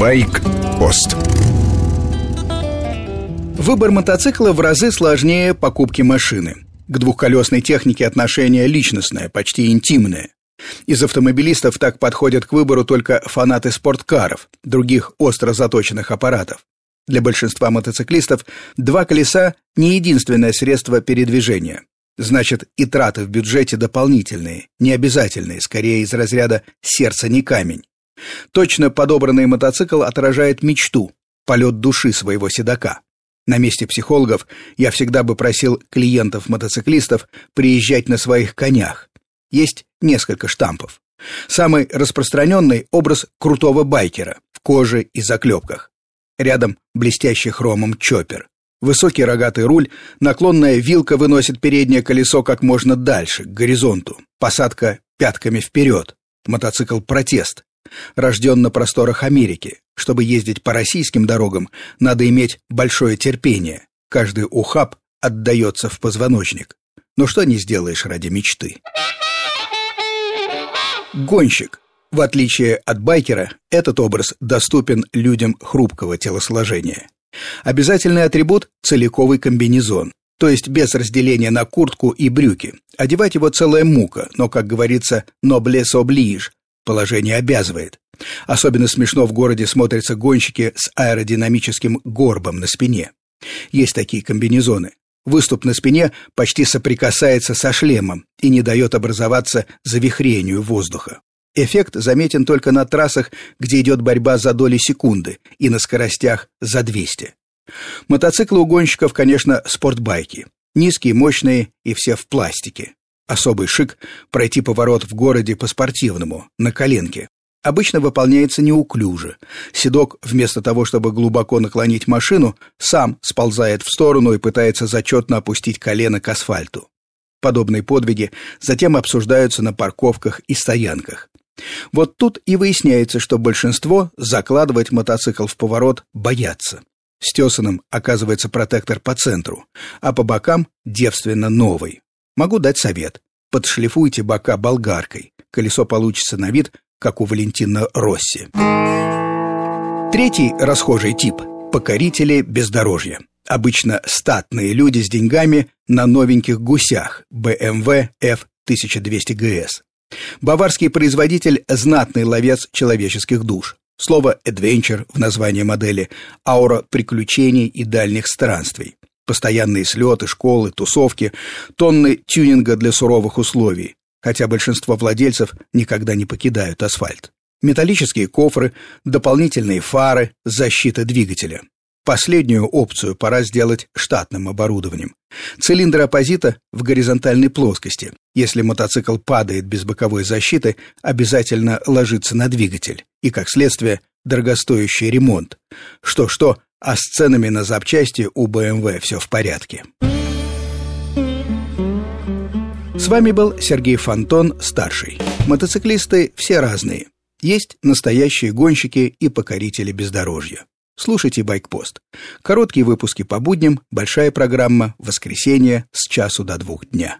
Байк-пост Выбор мотоцикла в разы сложнее покупки машины. К двухколесной технике отношение личностное, почти интимное. Из автомобилистов так подходят к выбору только фанаты спорткаров, других остро заточенных аппаратов. Для большинства мотоциклистов два колеса – не единственное средство передвижения. Значит, и траты в бюджете дополнительные, не обязательные, скорее из разряда «сердце не камень». Точно подобранный мотоцикл отражает мечту, полет души своего седока. На месте психологов я всегда бы просил клиентов-мотоциклистов приезжать на своих конях. Есть несколько штампов. Самый распространенный – образ крутого байкера в коже и заклепках. Рядом блестящий хромом чоппер. Высокий рогатый руль, наклонная вилка выносит переднее колесо как можно дальше, к горизонту. Посадка пятками вперед. Мотоцикл «Протест». Рожден на просторах Америки. Чтобы ездить по российским дорогам, надо иметь большое терпение. Каждый ухаб отдается в позвоночник. Но что не сделаешь ради мечты? Гонщик. В отличие от байкера, этот образ доступен людям хрупкого телосложения. Обязательный атрибут – целиковый комбинезон, то есть без разделения на куртку и брюки. Одевать его целая мука, но, как говорится, noblesse oblige, положение обязывает. Особенно смешно в городе смотрятся гонщики с аэродинамическим горбом на спине. Есть такие комбинезоны. Выступ на спине почти соприкасается со шлемом и не дает образоваться завихрению воздуха. Эффект заметен только на трассах, где идет борьба за доли секунды, и на скоростях за 200. Мотоциклы у гонщиков, конечно, спортбайки. Низкие, мощные и все в пластике. Особый шик – пройти поворот в городе по-спортивному, на коленке. Обычно выполняется неуклюже. Седок, вместо того, чтобы глубоко наклонить машину, сам сползает в сторону и пытается зачетно опустить колено к асфальту. Подобные подвиги затем обсуждаются на парковках и стоянках. Вот тут и выясняется, что большинство закладывать мотоцикл в поворот боятся. Стесанным оказывается протектор по центру, а по бокам девственно новый. Могу дать совет. Подшлифуйте бока болгаркой. Колесо получится на вид, как у Валентина Росси. Третий расхожий тип – покорители бездорожья. Обычно статные люди с деньгами на новеньких гусях BMW F1200 GS. Баварский производитель – знатный ловец человеческих душ. Слово «adventure» в названии модели – аура приключений и дальних странствий. Постоянные слеты, школы, тусовки, тонны тюнинга для суровых условий, хотя большинство владельцев никогда не покидают асфальт. Металлические кофры, дополнительные фары, защита двигателя. Последнюю опцию пора сделать штатным оборудованием. Цилиндр оппозита в горизонтальной плоскости. Если мотоцикл падает без боковой защиты, обязательно ложится на двигатель. И, как следствие, дорогостоящий ремонт. Что-что, а с ценами на запчасти у BMW все в порядке. С вами был Сергей Фонтон, старший. Мотоциклисты все разные. Есть настоящие гонщики и покорители бездорожья. Слушайте «Байкпост». Короткие выпуски по будням, большая программа, воскресенье с часу до двух дня.